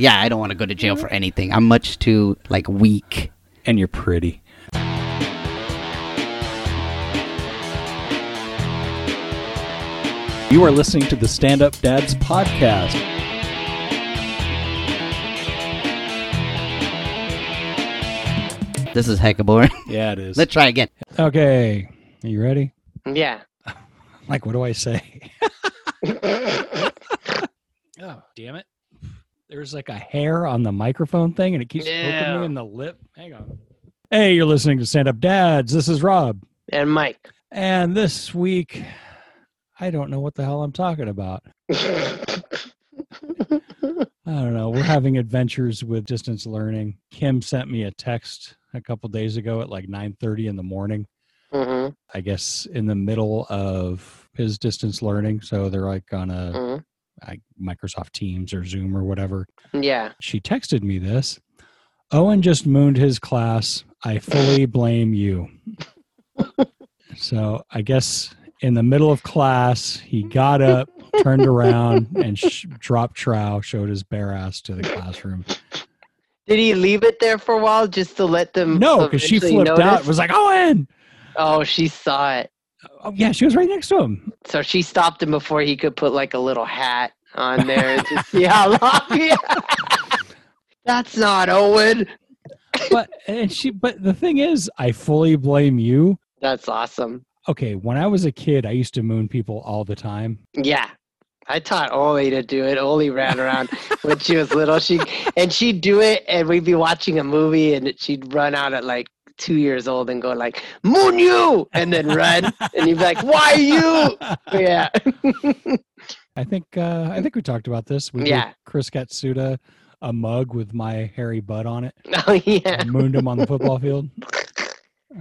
Yeah, I don't want to go to jail for anything. I'm much too like weak. And you're pretty. You are listening to the Stand Up Dads podcast. This is hecka boring. Yeah, it is. Let's try again. Okay. Are you ready? Yeah. Like, what do I say? oh, damn it. There's like a hair on the microphone thing and it keeps poking me in the lip. Hang on. Hey, you're listening to Stand Up Dads. This is Rob. And Mike. And this week, I don't know what the hell I'm talking about. I don't know. We're having adventures with distance learning. Kim sent me a text a couple days ago at like 9:30 in the morning. hmm I guess in the middle of his distance learning, so they're like on a hmm Microsoft Teams or Zoom or whatever. Yeah. She texted me this. Owen just mooned his class. I fully blame you. so I guess in the middle of class, he got up, turned around, and sh- dropped trow, showed his bare ass to the classroom. Did he leave it there for a while just to let them? No, because she flipped out. notice? Was like, Owen. Oh, she saw it. Oh yeah, she was right next to him. So she stopped him before he could put like a little hat on there to see how long. He... That's not Owen. But and she. But the thing is, I fully blame you. That's awesome. Okay, when I was a kid, I used to moon people all the time. Yeah. I taught Oli to do it. Oli ran around when she was little. She and she'd do it, and we'd be watching a movie, and she'd run out at like two years old and go like "Moon you," and then run, and you'd be like, "Why you?" Yeah, I think uh, I think we talked about this. We Yeah. Chris Katsuda a mug with my hairy butt on it. oh yeah. I mooned him on the football field.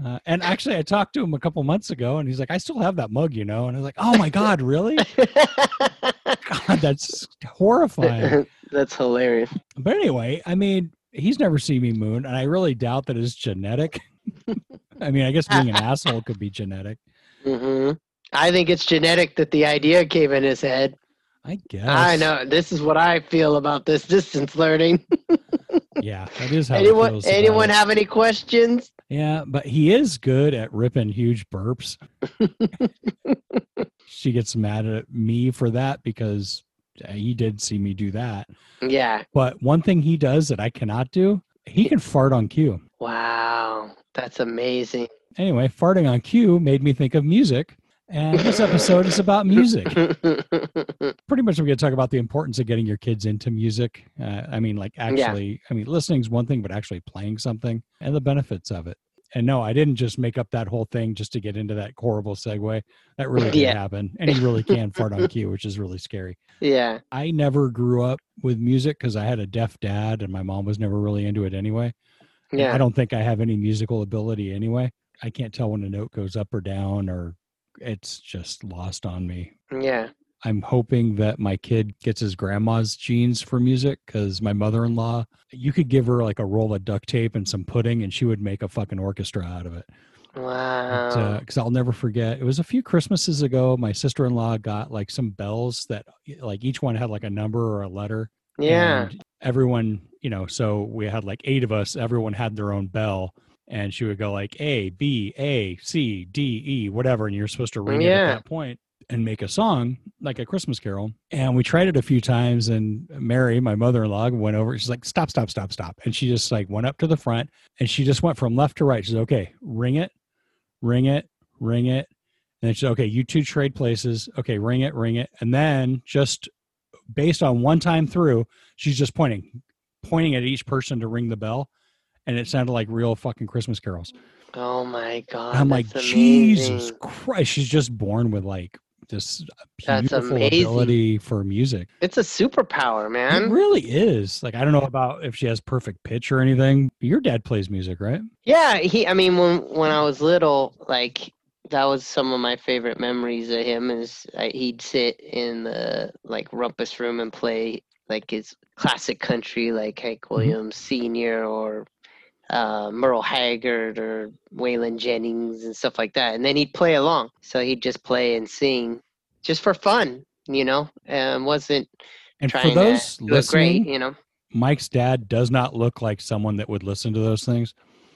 Uh, and actually, I talked to him a couple months ago, and he's like, "I still have that mug, you know." And I was like, "Oh my god, really? God, that's horrifying." That's hilarious. But anyway, I mean, he's never seen me moon, and I really doubt that it's genetic. I mean, I guess being an asshole could be genetic. hmm I think it's genetic that the idea came in his head. I guess. I know. This is what I feel about this distance learning. Yeah, that is how anyone anyone have any questions? Yeah, but he is good at ripping huge burps. she gets mad at me for that because he did see me do that. Yeah. But one thing he does that I cannot do, he can fart on cue. Wow. That's amazing. Anyway, farting on cue made me think of music. And this episode is about music. Pretty much, we're going to talk about the importance of getting your kids into music. Uh, I mean, like actually, I mean, listening is one thing, but actually playing something and the benefits of it. And no, I didn't just make up that whole thing just to get into that horrible segue. That really did Yeah. happen. And he really can fart on cue, which is really scary. yeah. I never grew up with music because I had a deaf dad and my mom was never really into it anyway. Yeah. I don't think I have any musical ability anyway. I can't tell when a note goes up or down or it's just lost on me. Yeah. I'm hoping that my kid gets his grandma's genes for music because my mother in law, you could give her like a roll of duct tape and some pudding and she would make a fucking orchestra out of it. Uh, wow. Because I'll never forget. It was a few Christmases ago. My sister in law got like some bells that like each one had like a number or a letter. yeah. And everyone, you know, so we had like eight of us, everyone had their own bell. And she would go like A, B, A, C, D, E, whatever. And you're supposed to ring it at that point and make a song like a Christmas carol. And we tried it a few times. And Mary, my mother in law, went over. She's like, stop, stop, stop, stop. And she just like went up to the front and she just went from left to right. She's okay, ring it, ring it, ring it. And then she said, okay, you two trade places. Okay, ring it, ring it. And then just based on one time through, she's just pointing, pointing at each person to ring the bell. And it sounded like real fucking Christmas carols. Oh my god. And I'm like, that's Jesus. Christ, she's just born with like this beautiful ability for music. It's a superpower, man. It really is. Like, I don't know about if she has perfect pitch or anything. Your dad plays music, right? Yeah, he. I mean, when when I was little, like that was some of my favorite memories of him. Is I, he'd sit in the like rumpus room and play like his classic country, like Hank mm-hmm. Williams Senior or uh, Merle Haggard or Waylon Jennings and stuff like that. And then he'd play along. So he'd just play and sing, just for fun, you know. And wasn't And trying for those to it great, listening, you know. Mike's dad does not look like someone that would listen to those things.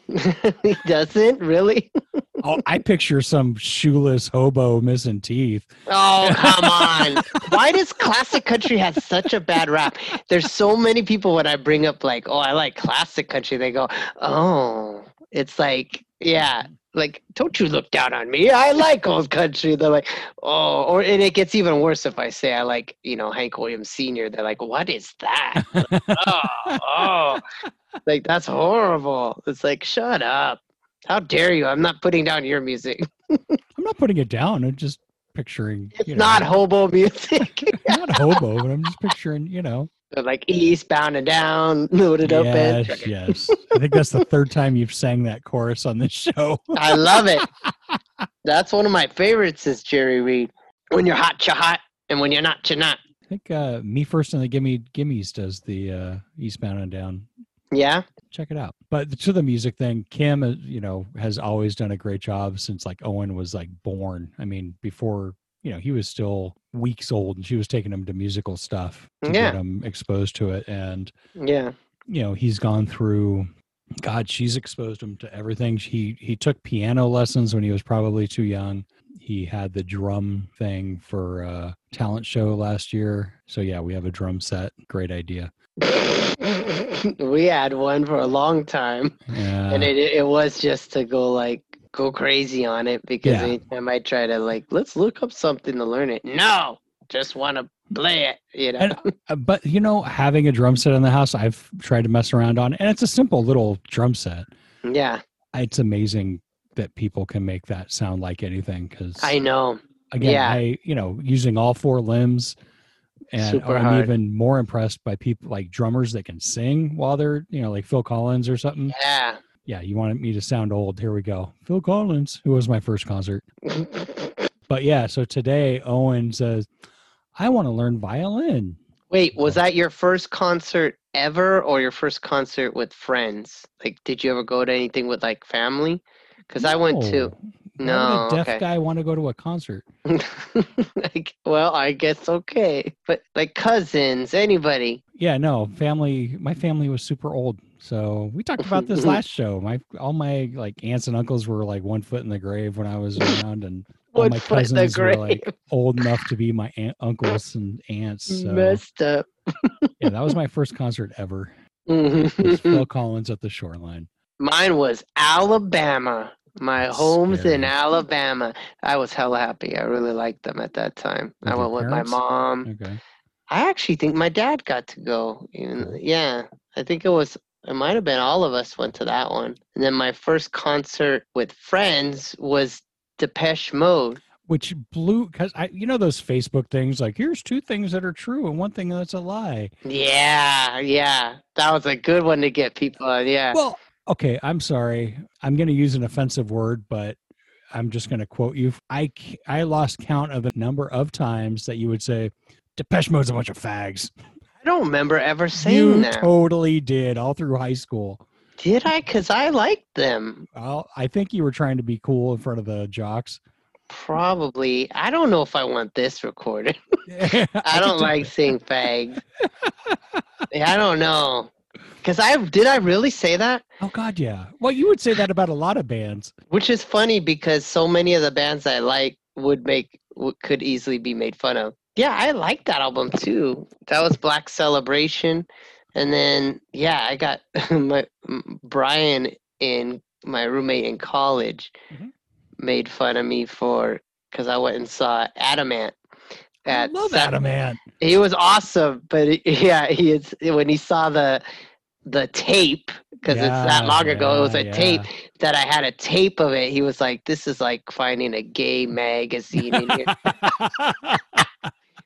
he doesn't really. Oh, I picture some shoeless hobo missing teeth. Oh come on! Why does classic country have such a bad rap? There's so many people when I bring up like, oh, I like classic country. They go, oh, it's like, yeah, like, don't you look down on me? I like old country. They're like, oh, or and it gets even worse if I say I like, you know, Hank Williams Sr. They're like, what is that? oh, oh, like that's horrible. It's like, shut up. How dare you? I'm not putting down your music. I'm not putting it down. I'm just picturing. It's you know, not hobo music. not hobo, but I'm just picturing, you know. Like eastbound and down, loaded up in. Yes, yes. I think that's the third time you've sang that chorus on this show. I love it. That's one of my favorites is Jerry Reed. When you're hot, you're hot, and when you're not, you're not. I think uh, Me First and the Gimme Gimmes does the uh, Eastbound and Down. Yeah. Check it out. But to the music thing, Kim, uh, you know, has always done a great job since like Owen was like born. I mean, before you know, he was still weeks old, and she was taking him to musical stuff to Yeah. get him exposed to it. And Yeah. you know, he's gone through. God, she's exposed him to everything. He he took piano lessons when he was probably too young. He had the drum thing for a talent show last year. So yeah, we have a drum set. Great idea. we had one for a long time, Yeah. and it it was just to go like go crazy on it because Yeah. anytime I try to like let's look up something to learn it, no, just want to play it, you know. And, uh, but you know, having a drum set in the house, I've tried to mess around on, and it's a simple little drum set. yeah, It's amazing that people can make that sound like anything. Because I know. again, yeah. I you know using all four limbs, and Super I'm hard. even more impressed by people like drummers that can sing while they're you know like Phil Collins or something. Yeah. Yeah, you wanted me to sound old. Here we go. Phil Collins, who was my first concert. But yeah, so today Owen says, I want to learn violin. Wait, was that your first concert ever or your first concert with friends? Like, did you ever go to anything with like family? Because I went to. Why No, would a deaf okay. guy want to go to a concert? like, well, I guess okay. But like cousins, anybody. Yeah, no, family. My family was super old, so we talked about this last show. My all my like aunts and uncles were like one foot in the grave when I was around, and all my foot in the cousins were grave. like old enough to be my aunt, uncles and aunts. So Messed up. yeah, that was my first concert ever. Was Mhm. Phil Collins at the Shoreline. Mine was Alabama. My home's in Alabama. I was hella happy. I really liked them at that time. With I went with parents? my mom. Okay, I actually think my dad got to go. Even yeah, I think it was. It might have been all of us went to that one. And then my first concert with friends was Depeche Mode. which blew because I, you know, those Facebook things like here's two things that are true and one thing that's a lie. Yeah, yeah, that was a good one to get people on. Yeah, Well, okay, I'm sorry. I'm going to use an offensive word, but I'm just going to quote you. I, I lost count of the number of times that you would say Depeche Mode's a bunch of fags. I don't remember ever saying You that. totally did all through high school. Did I? Cause I liked them. Well, I think you were trying to be cool in front of the jocks. Probably. I don't know if I want this recorded. I don't like saying fags. I don't know. Cause I did I really say that? Oh God, yeah. Well, you would say that about a lot of bands. Which is funny because so many of the bands I like would make could easily be made fun of. Yeah, I like that album too. That was Black Celebration, and then yeah, I got my Brian in my roommate in college Mhm. made fun of me for because I went and saw Adam Ant. I At love Sat- Adam Ant. He was awesome, but it- yeah, he is when he saw the the tape because it's that Yeah, long ago. It was a yeah, tape that I had a tape of it. He was like, "This is like finding a gay magazine." In here.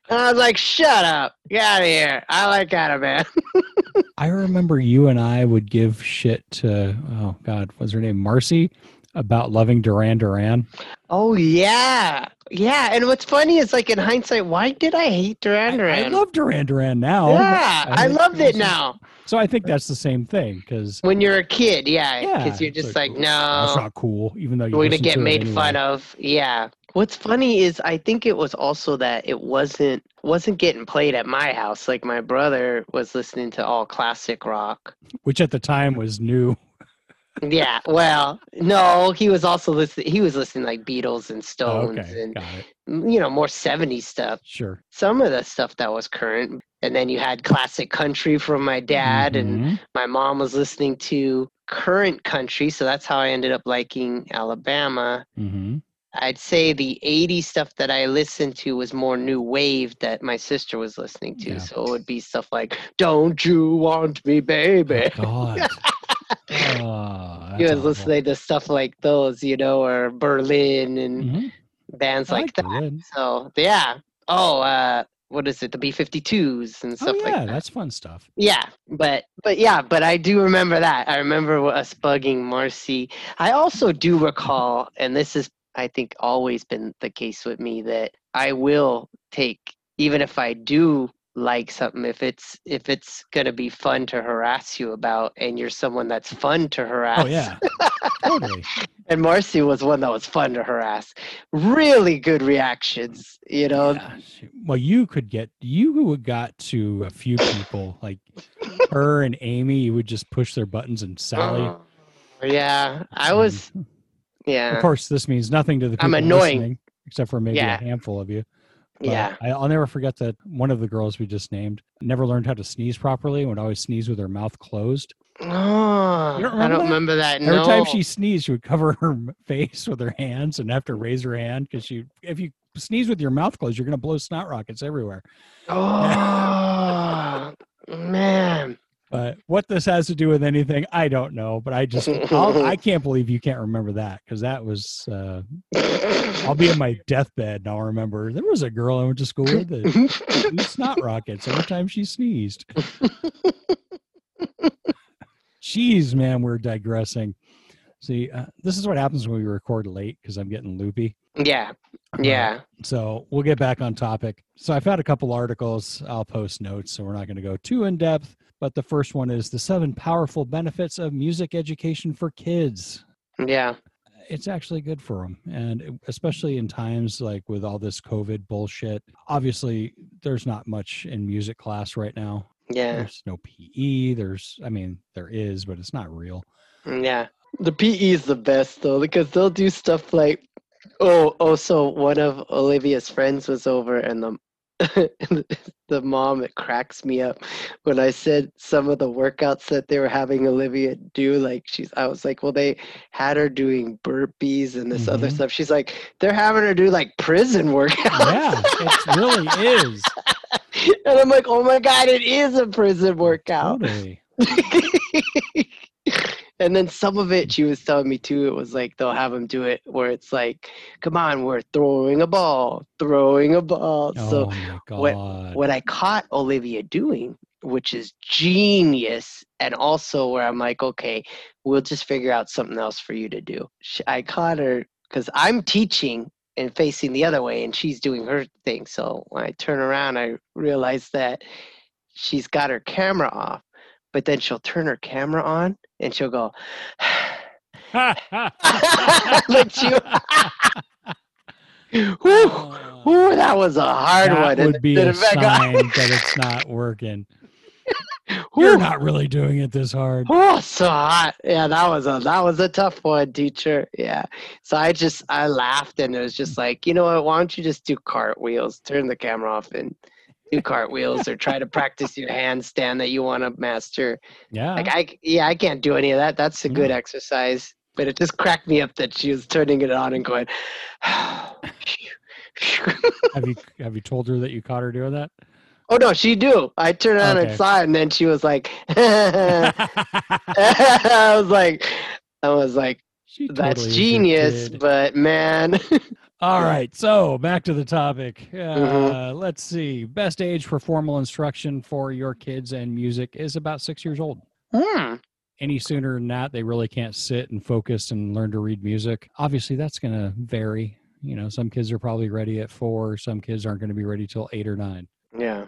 and I was like, "Shut up, get out of here." I like Adam Ant. I remember you and I would give shit to oh god, was her name Marcy about loving Duran Duran. oh yeah, yeah. And what's funny is like in hindsight, why did I hate Duran I, Duran? I love Duran Duran now. yeah, I I, loved it now. So I think that's the same thing because When you're a kid, yeah, yeah, because you're just like, that's no, that's not cool. Even though you we're gonna get made anyway. fun of. Yeah, What's funny is I think it was also that it wasn't wasn't getting played at my house. Like my brother was listening to all classic rock. which at the time was new. Yeah, well, no, he was also listening. He was listening like Beatles and Stones okay, and you know more '70s stuff. Sure. Some of the stuff that was current, and then you had classic country from my dad, and Mhm. my mom was listening to current country. So that's how I ended up liking Alabama. Mhm. I'd say the 80s stuff that I listened to was more new wave that my sister was listening to. Yeah. So it would be stuff like "Don't You Want Me, Baby." Oh, God. oh, That's was listening to stuff like those, you know, or Berlin and Mhm. bands like like that. Berlin. So yeah. Oh, uh, what is it? The B52s and Oh stuff yeah, like that. that's fun stuff. Yeah, but but yeah, but I do remember that. I remember us bugging Marcy. I also do recall, and this is, I think always been the case with me that I will take even if I do like something if it's if it's gonna be fun to harass you about and you're someone that's fun to harass. Oh yeah, totally. And Marcy was one that was fun to harass. Really good reactions, you know. Yeah. Well, you could get you would got to a few people like her and Amy. You would just push their buttons and Sally. Uh, yeah, I was. Um, Yeah, Of course, this means nothing to the people I'm annoying. listening, except for maybe Yeah. a handful of you. But yeah. I, I'll never forget that one of the girls we just named never learned how to sneeze properly. and Would always sneeze with her mouth closed. Oh, don't I don't that? remember that. Every no. time she sneezed, she would cover her face with her hands and have to raise her hand because she, if you sneeze with your mouth closed, you're going to blow snot rockets everywhere. Oh man. But what this has to do with anything, I don't know. But I just, I'll, I can't believe you can't remember that because that was, uh, I'll be in my deathbed and I'll remember there was a girl I went to school with that blew snot rockets every time she sneezed. Jeez, man, we're digressing. See, uh, this is what happens when we record late because I'm getting loopy. yeah. Uh, Yeah. So we'll get back on topic. So I've had a couple articles. I'll post notes, so we're not going to go too in depth. But the first one is the seven powerful benefits of music education for kids. Yeah. It's actually good for them. And especially in times like with all this COVID bullshit, obviously there's not much in music class right now. Yeah. There's no PE. There's, I mean, there is, but it's not real. Mm, yeah. The PE is the best though because they'll do stuff like oh also one of Olivia's friends was over and the the mom it cracks me up when I said some of the workouts that they were having Olivia do like she's I was like well they had her doing burpees and this other Mhm. stuff she's like they're having her do like prison workouts Yeah, it really is. and I'm like oh my god it is a prison workout Totally. And then some of it she was telling me too it was like they'll have them do it where it's like come on we're throwing a ball throwing a ball. Oh so what- what i caught olivia doing which is genius and also where i'm like okay we'll just figure out something else for you to do. I caught her because i'm teaching and facing the other way and she's doing her thing. So when i turn around i realize that she's got her camera off but then she'll turn her camera on and she'll go like you Whew, oh. whew, that was a hard that one and would be a sign that it's not working. You're not really doing it this hard. Oh, so hot. Yeah, that was a that was a tough one, teacher. Yeah. So I just I laughed and it was just mm. like, you know what? Why don't you just do cartwheels? Turn the camera off and do cartwheels or try to practice your handstand that you want to master. Yeah. Like I yeah, I can't do any of that. That's a good No. exercise. But it just cracked me up that she was turning it on and going. have you have you told her that you caught her doing that? oh no, she do. I turned it on Okay. and saw it, and then she was like, I was like, I was like. She That's totally genius, but man. All right, so back to the topic. Uh, Mhm. Let's see. Best age for formal instruction for your kids and music is about six years old. Hmm. Any sooner than that, they really can't sit and focus and learn to read music. Obviously, that's going to vary. You know, some kids are probably ready at four. Some kids aren't going to be ready till eight or nine. Yeah.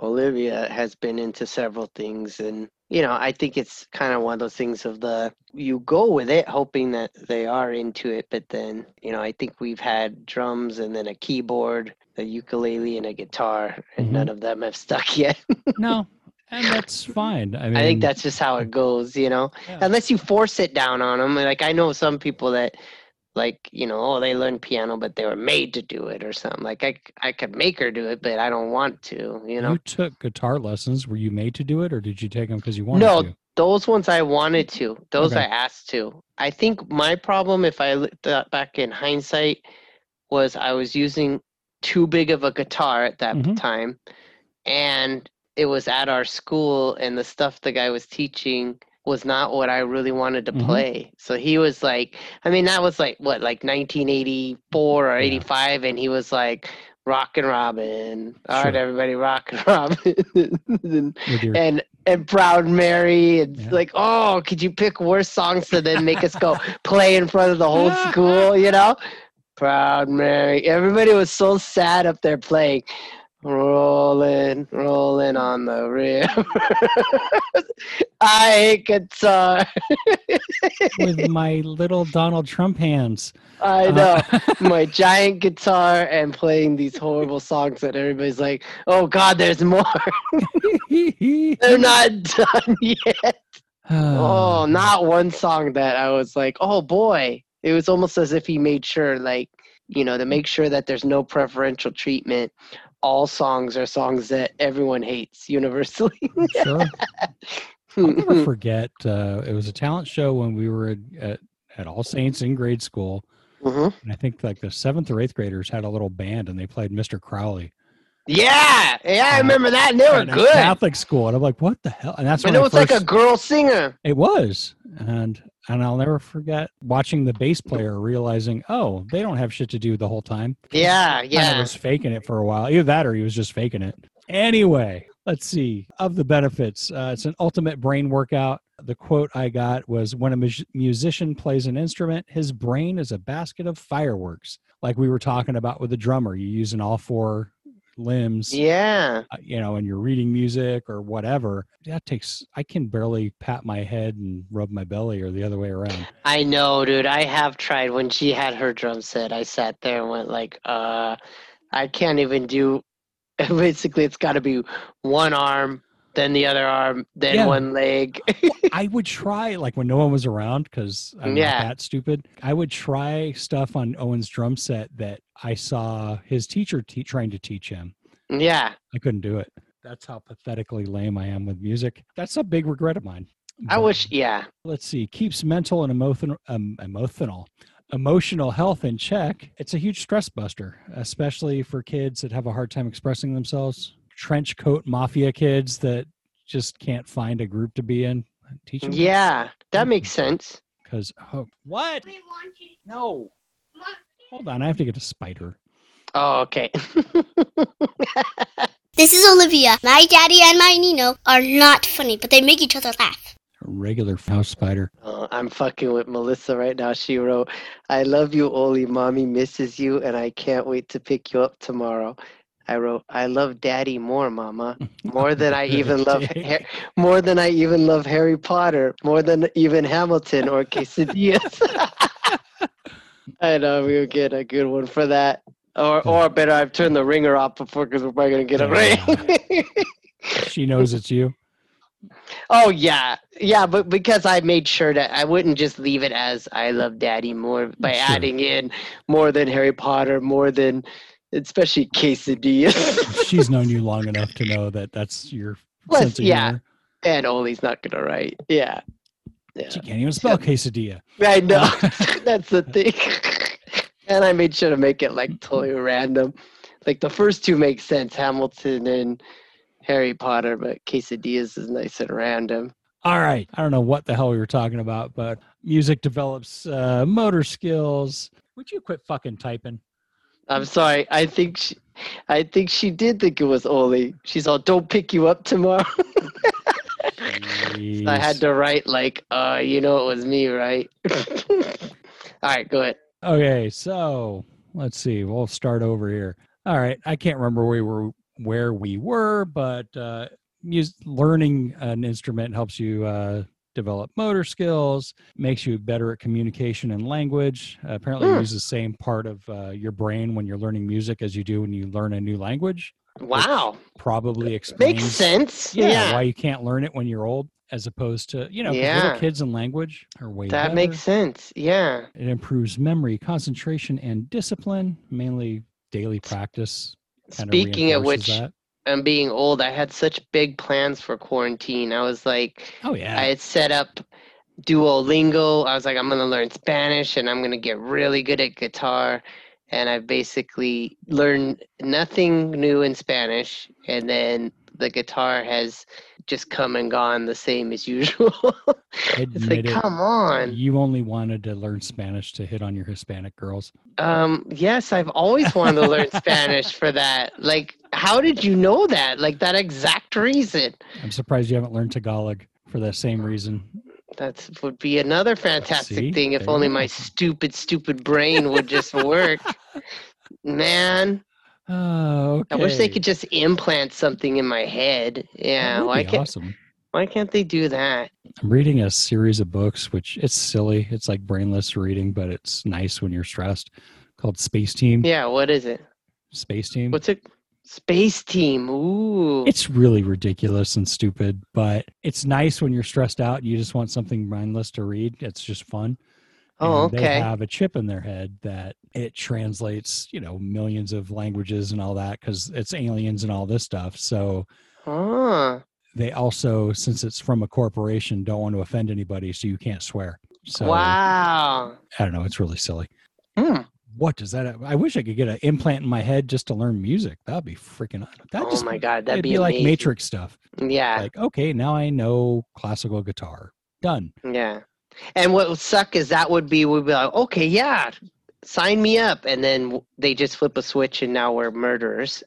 Olivia has been into several things and you know, I think it's kind of one of those things of the you go with it hoping that they are into it, but then, you know, I think we've had drums and then a keyboard, a ukulele and a guitar and Mhm. none of them have stuck yet. No, and that's fine. I mean, I think that's just how it goes, you know. yeah. Unless you force it down on them. Like I know some people that like, you know, oh, they learned piano but they were made to do it or something. Like I I could make her do it, but I don't want to, you know. you took guitar lessons. Were you made to do it, or did you take them because you wanted to No, to? those ones I wanted to. Those Okay. I asked to. I think my problem, if I looked back in hindsight, was I was using too big of a guitar at that Mhm. time, and it was at our school, and the stuff the guy was teaching was not what I really wanted to Mhm. play. So he was like, I mean, that was like what, like 1984 or Yeah. 85, and he was like. Rockin' Robin. All right, Sure. everybody, Rockin' Robin. And your and and Proud Mary and Yeah. like, oh, could you pick worse songs to then make us go play in front of the whole school, you know? Proud Mary. Everybody was so sad up there playing. Rolling, rolling on the river. I hate guitar. with my little Donald Trump hands. I know. Uh, My giant guitar and playing these horrible songs that everybody's like, oh God, there's more. They're not done yet. Oh, not one song that I was like, oh boy. It was almost as if he made sure, like, you know, to make sure that there's no preferential treatment. All songs are songs that everyone hates universally. Sure. I'll never forget. Uh, it was a talent show when we were at, at, All Saints in grade school. Mhm. And I think like the seventh or eighth graders had a little band and they played Mr. Crowley. Yeah, yeah, I remember that. And they were good. Catholic school. And I'm like, what the hell? And that's when it was like a girl singer. It was. And and I'll never forget watching the bass player realizing, oh, they don't have shit to do the whole time. Yeah, yeah. was faking it for a while. Either that or he was just faking it. Anyway, let's see. Of the benefits, uh, it's an ultimate brain workout. The quote I got was when a mus- musician plays an instrument, his brain is a basket of fireworks. Like we were talking about with the drummer, you're using all four limbs, Yeah. uh, you know, and you're reading music or whatever. That takes, I can barely pat my head and rub my belly or the other way around. I know, dude. I have tried when she had her drum set. I sat there and went like, uh, I can't even do. Basically, it's got to be one arm, then the other arm, then Yeah. one leg. I would try like when no one was around because I'm Yeah. not that stupid. I would try stuff on Owen's drum set that I saw his teacher te- trying to teach him. yeah, I couldn't do it. That's how pathetically lame I am with music. That's a big regret of mine. I wish. Yeah, Let's see. Keeps mental and emotional, um, emotional, emotional health in check. It's a huge stress buster, especially for kids that have a hard time expressing themselves. Trench coat mafia kids that just can't find a group to be in. Uh, teach them yeah, that makes mm-hmm. sense. because oh, what? No. Hold on, I have to get a spider. Oh, okay. This is Olivia. My daddy and my Nino are not funny, but they make each other laugh. A regular house spider. Oh, I'm fucking with Melissa right now. She wrote, I love you, Oli. Mommy misses you, and I can't wait to pick you up tomorrow. I wrote, I love Daddy more, Mama. More than I even love Dick. Ha- more than I even love Harry Potter. More than even Hamilton or Quesadillas. I know we would get a good one for that. Or or better, I've turned the ringer off before because we're probably gonna get a ring. She knows it's you. Oh yeah, yeah, but because I made sure that I wouldn't just leave it as I love Daddy more by Sure. adding in more than Harry Potter, more than especially quesadillas. She's known you long enough to know that that's your Plus, sense of yeah. humor. and Oli's not gonna write. Yeah, yeah, She can't even spell quesadilla. I know. That's the thing. and I made sure to make it like totally random. Like the first two make sense, Hamilton and Harry Potter, but quesadillas is nice and random. All right. I don't know what the hell we were talking about, but music develops uh, motor skills. Would you quit fucking typing? I'm sorry. I think she, I think she did think it was Oli. She's all, "Don't pick you up tomorrow." I had to write like, "Uh, you know, it was me, right?" All right, go ahead. Okay, so let's see. We'll start over here. All right. I can't remember where we were where we were, but uh, mus- learning an instrument helps you uh, develop motor skills, makes you better at communication and language. Uh, apparently, Hmm. you use the same part of uh, your brain when you're learning music as you do when you learn a new language. Wow. Probably explains Makes sense. Yeah, Yeah. why you can't learn it when you're old, as opposed to you know Yeah. little kids in language are way that better. makes sense. Yeah. It improves memory, concentration, and discipline, mainly daily practice. Speaking of which, that. I'm being old. I had such big plans for quarantine. I was like, oh yeah, I had set up Duolingo. I was like, I'm gonna learn Spanish and I'm gonna get really good at guitar. And I've basically learned nothing new in Spanish, and then the guitar has just come and gone the same as usual. it's like, it. come on. You only wanted to learn Spanish to hit on your Hispanic girls. Um, yes, I've always wanted to learn Spanish for that. Like, how did you know that? Like that exact reason. I'm surprised you haven't learned Tagalog for that same reason. That would be another fantastic See? thing if There only my stupid, stupid brain would just work. Man, Oh, okay. I wish they could just implant something in my head. Yeah, why can't awesome. why can't they do that? I'm reading a series of books, which it's silly. It's like brainless reading, but it's nice when you're stressed. Called Space Team. Yeah, what is it? Space Team. What's it? Space Team. Ooh. It's really ridiculous and stupid, but it's nice when you're stressed out. You just want something mindless to read. It's just fun. Oh, And They okay. have a chip in their head that it translates, you know, millions of languages and all that because it's aliens and all this stuff. So Oh, they also, since it's from a corporation, don't want to offend anybody, so you can't swear. So wow. I don't know. It's really silly. Hmm. What does that? I wish I could get an implant in my head just to learn music. That'd be freaking. That Oh my god, that'd be, be, like. Matrix stuff. Yeah. Like, okay, now I know classical guitar. Done. Yeah. And what would suck is that would be we'd be like, okay, yeah, sign me up, and then they just flip a switch and now we're murderers.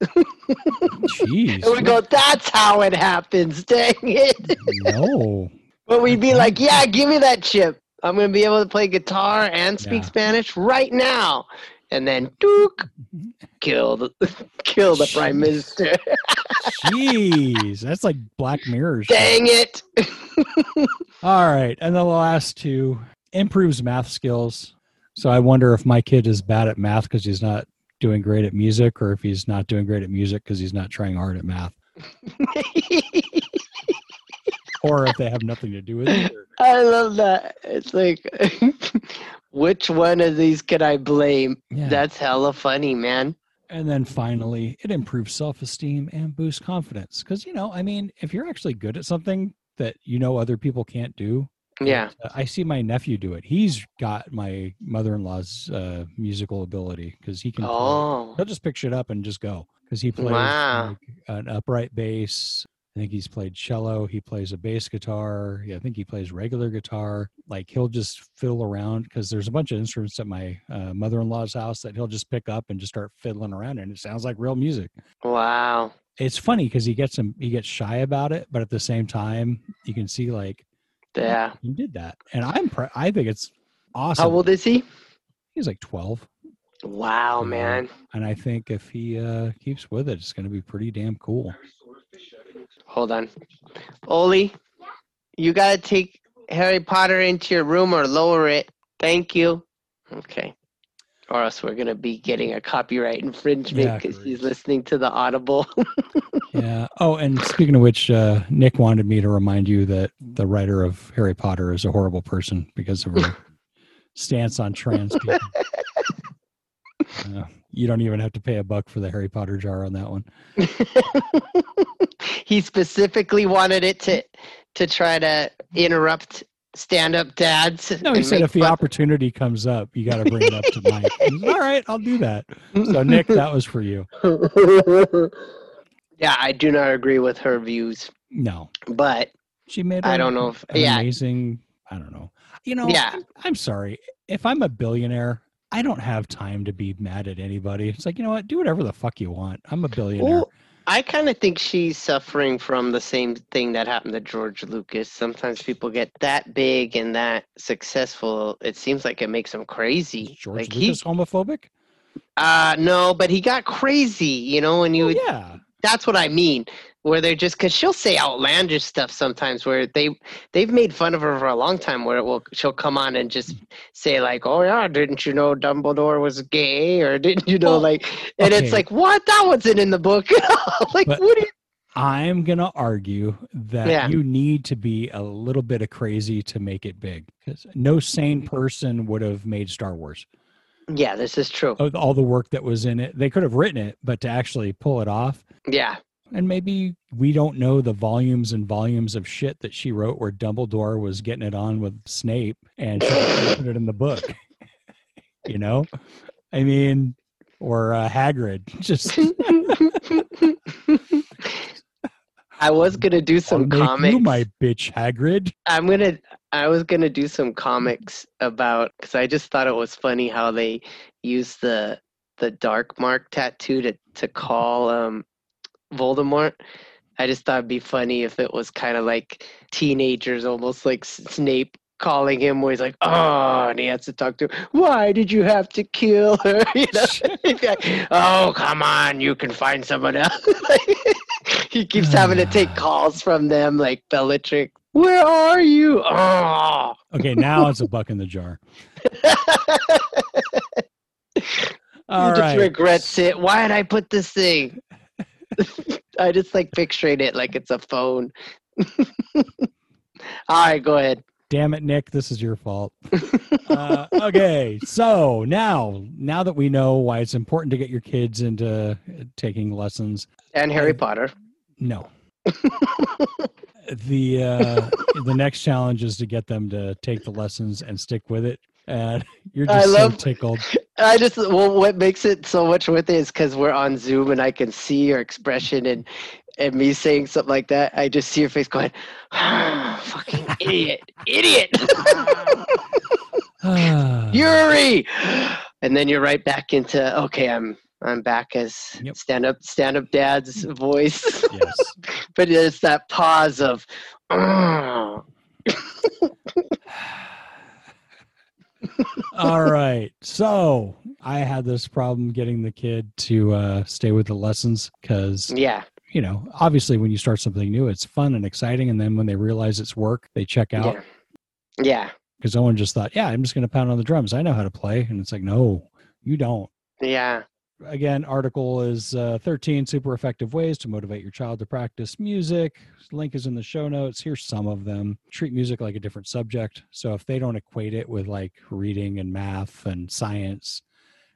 Jeez. and we go, that's how it happens. Dang it. no. but we'd be like, yeah, give me that chip. I'm gonna be able to play guitar and speak Yeah. Spanish right now. And then Duke kill the kill the prime minister. Jeez. That's like Black Mirror. shit. Dang it. All right. And then the last two improves math skills. So I wonder if my kid is bad at math because he's not doing great at music, or if he's not doing great at music because he's not trying hard at math, or if they have nothing to do with it. or- I love that. It's like which one of these can I blame? Yeah. That's hella funny, man. And then finally, it improves self esteem and boosts confidence. Because, you know, I mean, if you're actually good at something that you know other people can't do, Yeah. uh, I see my nephew do it. He's got my mother in law's uh, musical ability because he can, play- Oh. he'll just pick shit up and just go. Because he plays Wow. like, an upright bass. I think he's played cello. He plays a bass guitar. Yeah, I think he plays regular guitar. Like he'll just fiddle around because there's a bunch of instruments at my uh, mother-in-law's house that he'll just pick up and just start fiddling around, and it sounds like real music. Wow. It's funny because he gets him, he gets shy about it, but at the same time, you can see like Yeah. he did that, and I'm pr- I think it's awesome. How old is he? He's like 12, Wow, man. and I think if he uh, keeps with it, it's going to be pretty damn cool. Hold on. Oli, you gotta take Harry Potter into your room or lower it. Thank you. Okay. Or else we're gonna be getting a copyright infringement Yeah, because he's listening to the Audible. Yeah. Oh, and speaking of which, uh, Nick wanted me to remind you that the writer of Harry Potter is a horrible person because of her stance on trans people. Uh, you don't even have to pay a buck for the Harry Potter jar on that one. he specifically wanted it to to try to interrupt stand-up dads. No, he said if the opportunity comes up, you got to bring it up to Mike. Said, All right, I'll do that. So, Nick, that was for you. yeah, I do not agree with her views, No, but she made. I don't know if an yeah, amazing. I don't know. You know. Yeah. I'm, I'm sorry. If I'm a billionaire, I don't have time to be mad at anybody. It's like you know what? Do whatever the fuck you want. I'm a billionaire. Well, I kind of think she's suffering from the same thing that happened to George Lucas. Sometimes people get that big and that successful. It seems like it makes them Is crazy. George like Lucas he, homophobic? uh, no, but he got crazy. You know, and you Oh, would, yeah. that's what I mean. Where they're just because she'll say outlandish stuff sometimes. Where they they've made fun of her for a long time. Where it will she'll come on and just say like, "Oh yeah, didn't you know Dumbledore was gay?" Or didn't you know Well, like? And okay. it's like, what? That wasn't in the book. like, But- what? Do you, I'm gonna argue that Yeah. you need to be a little bit of crazy to make it big because no sane person would have made Star Wars. yeah, this is true. All the work that was in it, they could have written it, but to actually pull it off, Yeah, and maybe we don't know the volumes and volumes of shit that she wrote where Dumbledore was getting it on with Snape and she put it in the book. you know, I mean, or uh, Hagrid just. I was gonna do some make comics. you my bitch, Hagrid. I'm gonna. I was gonna do some comics about because I just thought it was funny how they use the the dark mark tattoo to to call um Voldemort. I just thought it'd be funny if it was kind of like teenagers, almost like Snape calling him, where he's like, "Oh," and he has to talk to, her, "Why did you have to kill her?" You know, like, "Oh, come on, you can find someone else." he keeps having to take calls from them, like Bellatrix. Where are you? Oh. Okay, now it's a buck in the jar. All he just regrets it. Why did I put this thing? I just like picturing it like it's a phone. All right, go ahead. Damn it, Nick, this is your fault. uh, okay, so now now that we know why it's important to get your kids into uh, taking lessons, And Harry I- Potter. no. the uh, the next challenge is to get them to take the lessons and stick with it. And you're I just so tickled. I just well, what makes it so much with it is because we're on Zoom and I can see your expression and and me saying something like that. I just see your face going, ah, "Fucking idiot, idiot, Yuri," and then you're right back into okay. I'm I'm back as Yep. stand up stand up dad's voice, yes. but it's that pause of. All right. So I had this problem getting the kid to uh, stay with the lessons because, Yeah, you know, obviously when you start something new, it's fun and exciting. And then when they realize it's work, they check out yeah, yeah, because Owen just thought, yeah, I'm just going to pound on the drums. I know how to play. And it's like, no, you don't. yeah. Again, article is uh, 13 super effective ways to motivate your child to practice music. Link is in the show notes. Here's some of them. Treat music like a different subject. So if they don't equate it with like reading and math and science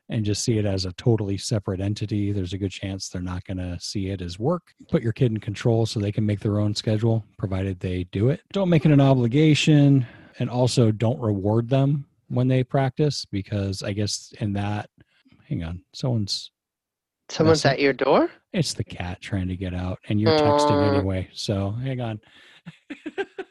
and just see it as a totally separate entity, there's a good chance they're not going to see it as work. Put your kid in control so they can make their own schedule, provided they do it. Don't make it an obligation. And also don't reward them when they practice because I guess in that hang on someone's Someone's Messing- at your door. it's the cat trying to get out and you're texting mm. anyway so hang on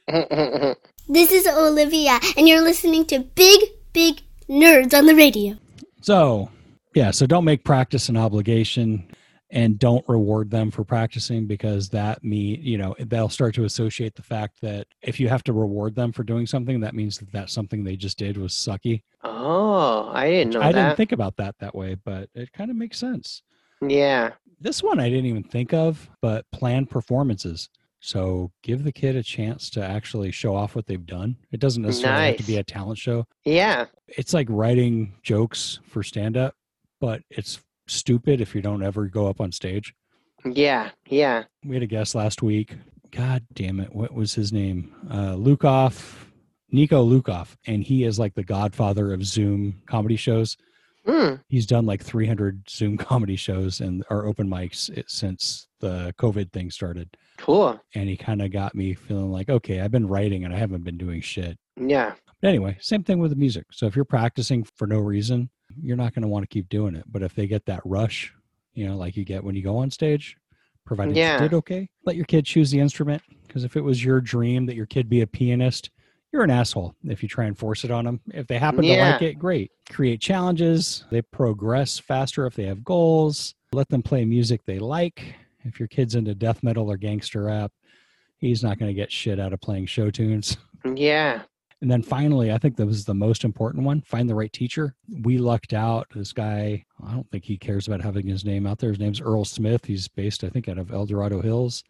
This is Olivia, and you're listening to Big, Big Nerds on the radio. so yeah so don't make practice an obligation and don't reward them for practicing because that mean you know they'll start to associate the fact that if you have to reward them for doing something that means that that something they just did was sucky. Oh, I didn't know i that. didn't think about that that way but it kind of makes sense. Yeah, this one i didn't even think of but plan performances. So give the kid a chance to actually show off what they've done. It doesn't necessarily have to be a talent show. Yeah, it's like writing jokes for stand up but it's stupid if you don't ever go up on stage? Yeah, yeah. we had a guest last week. God damn it what was his name? Uh lukoff nico lukoff and he is like the godfather of zoom comedy shows. Hmm. he's done like 300 zoom comedy shows and or open mics since the covid thing started. Cool. and he kind of got me feeling like okay i've been writing and i haven't been doing shit. Yeah, but anyway same thing with the music. So if you're practicing for no reason you're not going to want to keep doing it but if they get that rush you know like you get when you go on stage provided Yeah. you did okay let your kid choose the instrument because if it was your dream that your kid be a pianist you're an asshole if you try and force it on them if they happen to like it great. Create challenges they progress faster if they have goals let them play music they like. If your kid's into death metal or gangster rap he's not going to get shit out of playing show tunes. Yeah. And then finally, I think that was the most important one find the right teacher. We lucked out. This guy I don't think he cares about having his name out there. His name's Earl Smith. He's based, I think, out of El Dorado Hills.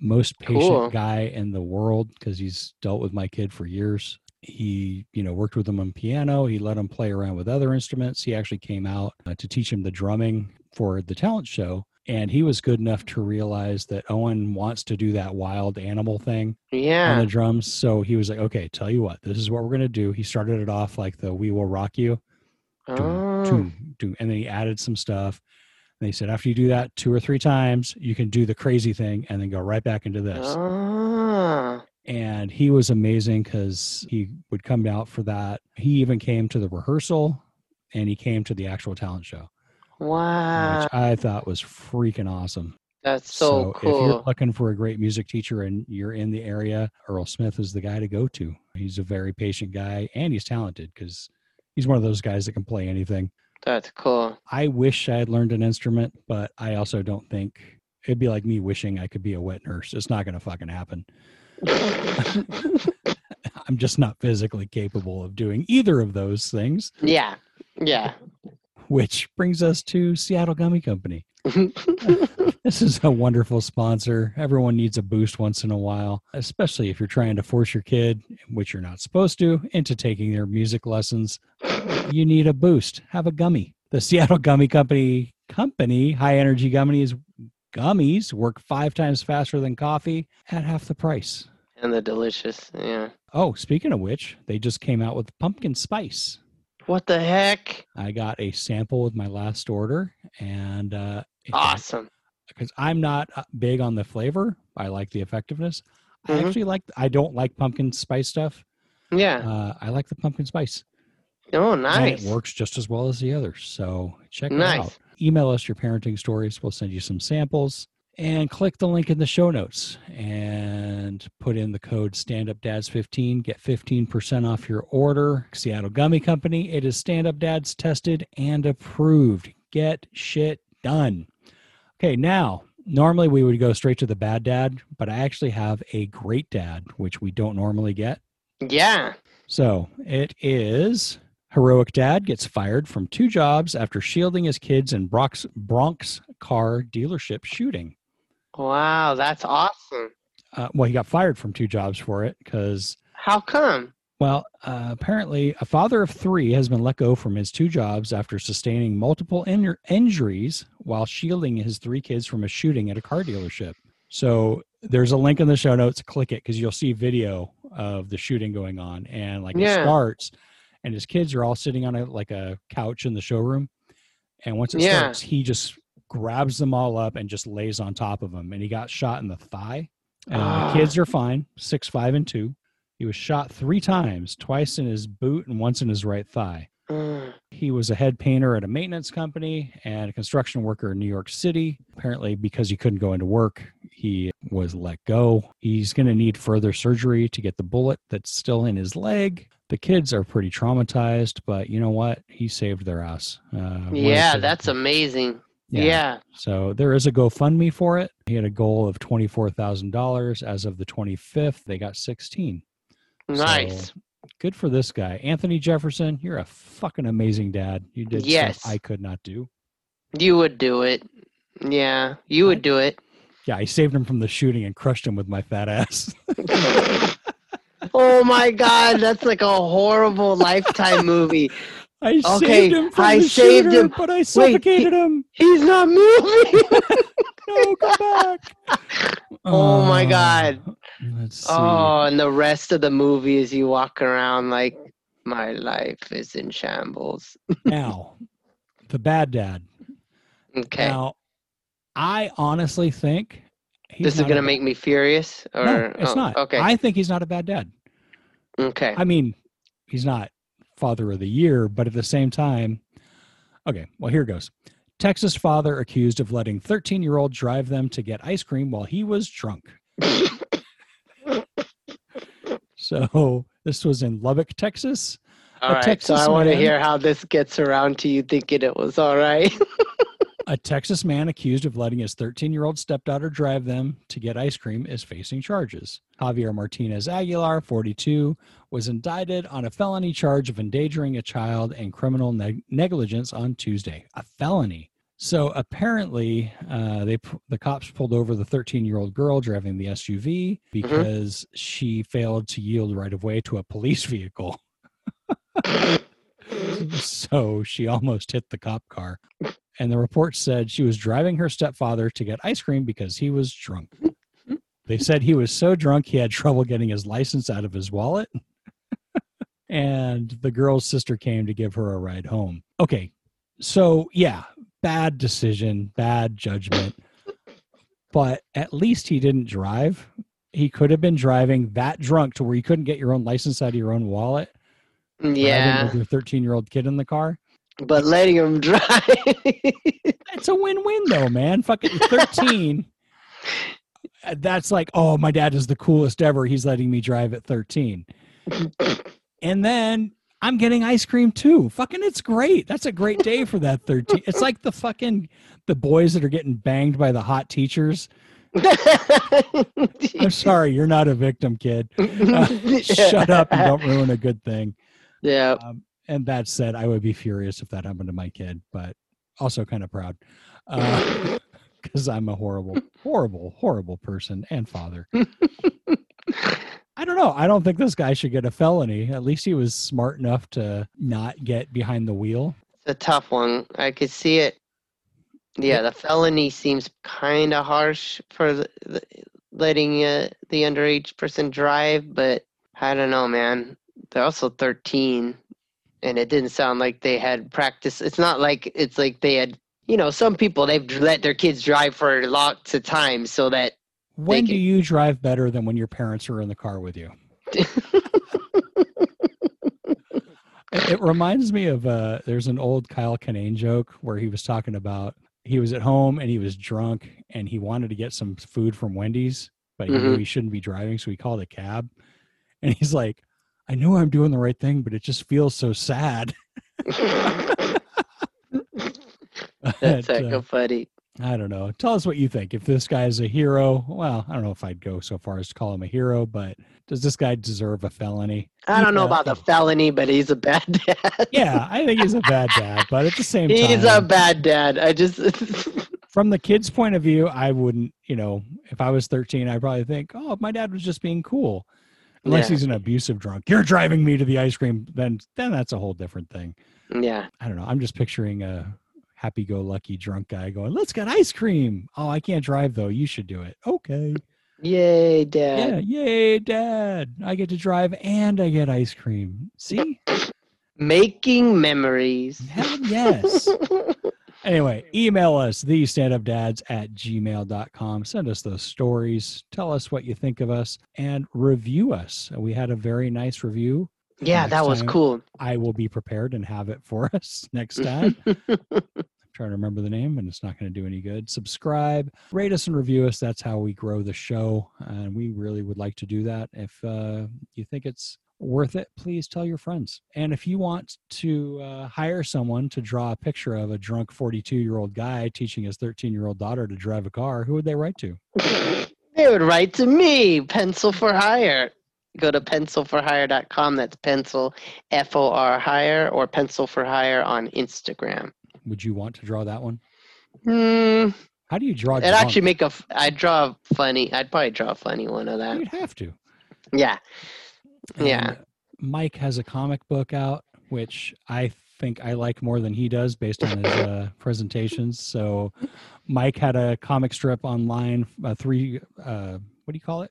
Most patient Cool. guy in the world because he's dealt with my kid for years. He, you know, worked with him on piano. He let him play around with other instruments. He actually came out uh, to teach him the drumming for the talent show. And he was good enough to realize that Owen wants to do that wild animal thing on the drums. So he was like, okay, tell you what, this is what we're going to do. He started it off like the We Will Rock You. Oh. doom, doom. And then he added some stuff. And he said, after you do that two or three times, you can do the crazy thing and then go right back into this. Oh. And he was amazing because he would come out for that. He even came to the rehearsal and he came to the actual talent show, Wow. which I thought was freaking awesome. That's so, cool. if you're looking for a great music teacher and you're in the area, Earl Smith is the guy to go to. He's a very patient guy and he's talented because he's one of those guys that can play anything. That's cool. I wish I had learned an instrument, but I also don't think it'd be like me wishing I could be a wet nurse. It's not going to fucking happen. I'm just not physically capable of doing either of those things, yeah. Yeah. Which brings us to Seattle Gummy Company. This is a wonderful sponsor. Everyone needs a boost once in a while, especially if you're trying to force your kid, which you're not supposed to, into taking their music lessons. You need a boost. Have a gummy. The Seattle Gummy Company company, high energy gummies, gummies work five times faster than coffee at half the price. and the delicious. Yeah. Oh, speaking of which, they just came out with pumpkin spice. What the heck? I got a sample with my last order, and uh, Awesome. because I'm not uh, big on the flavor. I like the effectiveness. I Mhm. actually like. I don't like pumpkin spice stuff. Yeah. Uh, I like the pumpkin spice. Oh, And nice. it works just as well as the others. So check it out. Email us your parenting stories. We'll send you some samples. And click the link in the show notes and put in the code StandUpDads15. Get 15% off your order. Seattle Gummy Company. It is Stand Up Dads tested and approved. Get shit done. Okay, now, normally we would go straight to the bad dad, but I actually have a great dad, which we don't normally get. Yeah. So it is heroic dad gets fired from two jobs after shielding his kids in Bronx, Bronx car dealership shooting. Wow, that's awesome. Uh, well, he got fired from two jobs for it because, How come? well, uh, apparently a father of three has been let go from his two jobs after sustaining multiple in- injuries while shielding his three kids from a shooting at a car dealership. So there's a link in the show notes. Click it because you'll see video of the shooting going on, and like it starts, and his kids are all sitting on a like a couch in the showroom, and once it Yeah. starts, he just grabs them all up and just lays on top of them, and he got shot in the thigh. Uh, Ah. the kids are fine, six, five, and two. He was shot three times, twice in his boot and once in his right thigh. Mm, He was a head painter at a maintenance company and a construction worker in New York City. Apparently, because he couldn't go into work, he was let go. He's going to need further surgery to get the bullet that's still in his leg. The kids are pretty traumatized, but you know what? He saved their ass. Uh, yeah, that's amazing. Yeah. So there is a GoFundMe for it. He had a goal of $24,000 as of the 25th. They got 16. Nice. So, good for this guy. Anthony Jefferson, you're a fucking amazing dad. You did Yes. stuff I could not do. You would do it. Yeah, you would do it. Yeah, I saved him from the shooting and crushed him with my fat ass. oh my god, that's like a horrible lifetime movie. I Okay, saved him from I the saved shooter, him. but I suffocated him. He's not moving. No, come back. Oh my Uh, God. Let's see. oh, and the rest of the movie is you walk around like my life is in shambles. now, the bad dad. Okay. Now, I honestly think this is gonna make me furious or No, it's oh, not. Okay. I think he's not a bad dad. okay. I mean, he's not father of the year, but at the same time, okay, well, here goes. Texas father accused of letting 13 year old drive them to get ice cream while he was drunk. So this was in Lubbock, Texas. all a right. So I want to hear how this gets around to you thinking it was all right. A Texas man accused of letting his 13 year old stepdaughter drive them to get ice cream is facing charges. Javier Martinez Aguilar, 42, was indicted on a felony charge of endangering a child and criminal neg- negligence on Tuesday. A felony. So apparently, uh, they the cops pulled over the 13 year old girl driving the SUV because she failed to yield right of way to a police vehicle. so she almost hit the cop car. And the report said she was driving her stepfather to get ice cream because he was drunk. They said he was so drunk he had trouble getting his license out of his wallet. and the girl's sister came to give her a ride home. Okay. So, yeah, bad decision, bad judgment. But at least he didn't drive. He could have been driving that drunk to where you couldn't get your own license out of your own wallet. Yeah, With your 13 year old kid in the car. But letting him drive. It's a win-win though, man. Fucking 13. Uh, That's like, oh, my dad is the coolest ever. He's letting me drive at 13. And then I'm getting ice cream too. Fucking it's great. That's a great day for that 13. It's like the fucking the boys that are getting banged by the hot teachers. I'm sorry, you're not a victim, kid. Uh, shut up and don't ruin a good thing. Yeah. Um, and that said, I would be furious if that happened to my kid, but also kind of proud because I'm a horrible, horrible, horrible person and father. I don't know. I don't think this guy should get a felony. At least he was smart enough to not get behind the wheel. It's a tough one. I could see it. Yeah, the felony seems kind of harsh for the, the, letting uh, the underage person drive, but I don't know, man. They're also 13, and it didn't sound like they had practice. It's not like it's like they had, you know, some people they've let their kids drive for lots of times so that When Thank do you. drive better than when your parents are in the car with you? It, reminds me of uh, there's an old Kyle Kinane joke where he was talking about he was at home and he was drunk and he wanted to get some food from Wendy's, but he knew he shouldn't be driving, so he called a cab. And he's like, "I know I'm doing the right thing, but it just feels so sad." that's But, like uh, funny. I don't know. Tell us what you think. If this guy is a hero, well, I don't know if I'd go so far as to call him a hero, but does this guy deserve a felony? I don't know Yeah. about the felony, but he's a bad dad. Yeah, I think he's a bad dad, but at the same time, He's a bad dad. I just from the kid's point of view, I wouldn't, you know, if I was 13, I'd probably think, oh, my dad was just being cool. Unless Yeah. he's an abusive drunk. You're driving me to the ice cream, then then that's a whole different thing. yeah. I don't know. I'm just picturing a happy-go-lucky drunk guy going, "Let's get ice cream." Oh, I can't drive though. You should do it. Okay. Yay, dad. Yeah, yay, dad. I get to drive and I get ice cream. See? Making memories. Hell yes. Anyway, email us, the standupdads at gmail.com. Send us those stories. Tell us what you think of us and review us. We had a very nice review. yeah, Next that was cool. I will be prepared and have it for us next time. I'm trying to remember the name and it's not going to do any good. Subscribe, rate us and review us. That's how we grow the show. And we really would like to do that. If uh, you think it's worth it, please tell your friends. And if you want to uh, hire someone to draw a picture of a drunk 42 year old guy teaching his 13 year old daughter to drive a car, who would they write to? they would write to me, Pencil for Hire. Go to pencilforhire.com. That's pencil, F O R hire, or pencil for hire on Instagram. Would you want to draw that one? Hmm. How do you draw? It'd actually make a. I'd draw a funny. I'd probably draw a funny one of that. You'd have to. Yeah. Yeah. And Mike has a comic book out, which I think I like more than he does based on his uh, presentations. So, Mike had a comic strip online, a three, uh, what do you call it?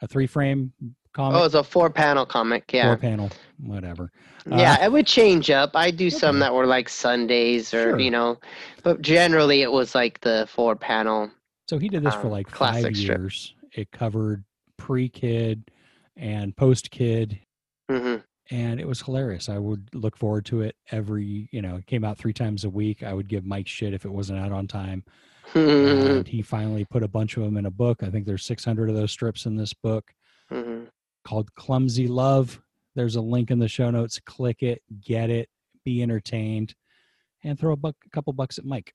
A three frame comic, Oh, it's a four panel comic. Yeah. four panel, whatever. Yeah, it would change up. I do some that were like Sundays or, Sure. you know, but generally it was like the four panel. So he did this for um, like five classic strip. years. It covered pre kid and post kid hmm and it was hilarious. I would look forward to it every, you know, it came out three times a week. I would give Mike shit if it wasn't out on time. and he finally put a bunch of them in a book. I think there's 600 of those strips in this book hmm called Clumsy Love. There's a link in the show notes. Click it, get it, be entertained, and throw a buck, a couple bucks at Mike.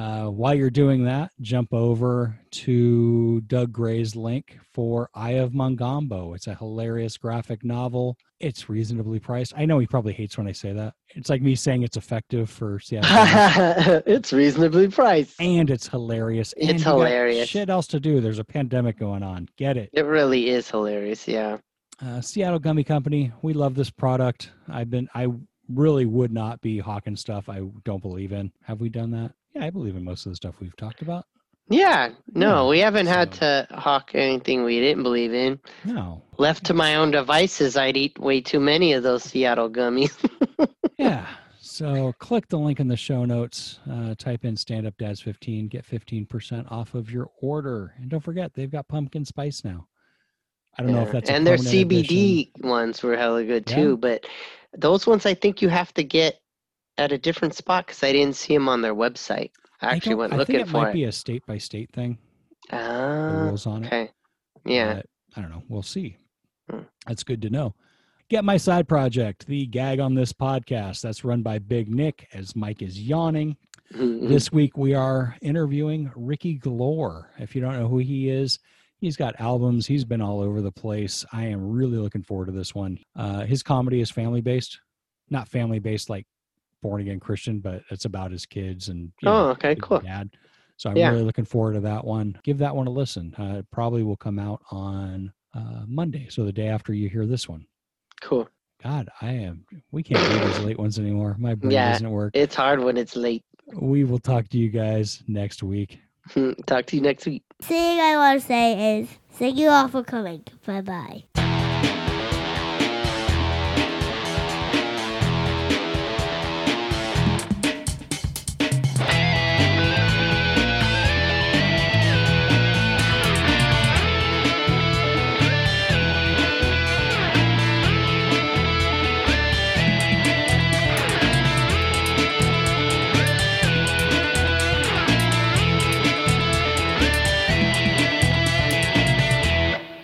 Uh, while you're doing that, jump over to Doug Gray's link for Eye of Mongambo. It's a hilarious graphic novel. It's reasonably priced. I know he probably hates when I say that. It's like me saying it's effective for Seattle. It's reasonably priced. and it's hilarious. It's got hilarious. Shit else to do. There's a pandemic going on. Get it. It really is hilarious. Yeah. Uh, Seattle Gummy Company. We love this product. I've been. I really would not be hawking stuff I don't believe in. Have we done that? Yeah, I believe in most of the stuff we've talked about. Yeah. No, Yeah, we haven't had to hawk anything we didn't believe in. No. Left to my own devices, I'd eat way too many of those Seattle gummies. Yeah. So click the link in the show notes. Uh, type in Stand Up Dads 15. Get 15% off of your order. And don't forget, they've got pumpkin spice now. I don't know if Yeah, that's a and their CBD addition. ones were hella good Yeah. too. But those ones, I think you have to get at a different spot because I didn't see them on their website. I actually don't- went I looking think it for might it. be a state by state thing. The Ah, rules on it. Yeah. but I don't know. We'll see. Hmm. That's good to know. Get my side project, the gag on this podcast. That's run by Big Nick as Mike is yawning. Mhm. This week we are interviewing Ricky Glore. If you don't know who he is, he's got albums. He's been all over the place. I am really looking forward to this one. Uh, his comedy is family based, not family based like born again Christian, but it's about his kids and you know, Oh, okay, cool. dad. So I'm Yeah. really looking forward to that one. Give that one a listen. Uh, it probably will come out on uh, Monday, so the day after you hear this one. Cool. God, I am. We can't do these late ones anymore. My brain Yeah. doesn't work. It's hard when it's late. We will talk to you guys next week. Talk to you next week. thing I want to say is thank you all for coming. Bye bye.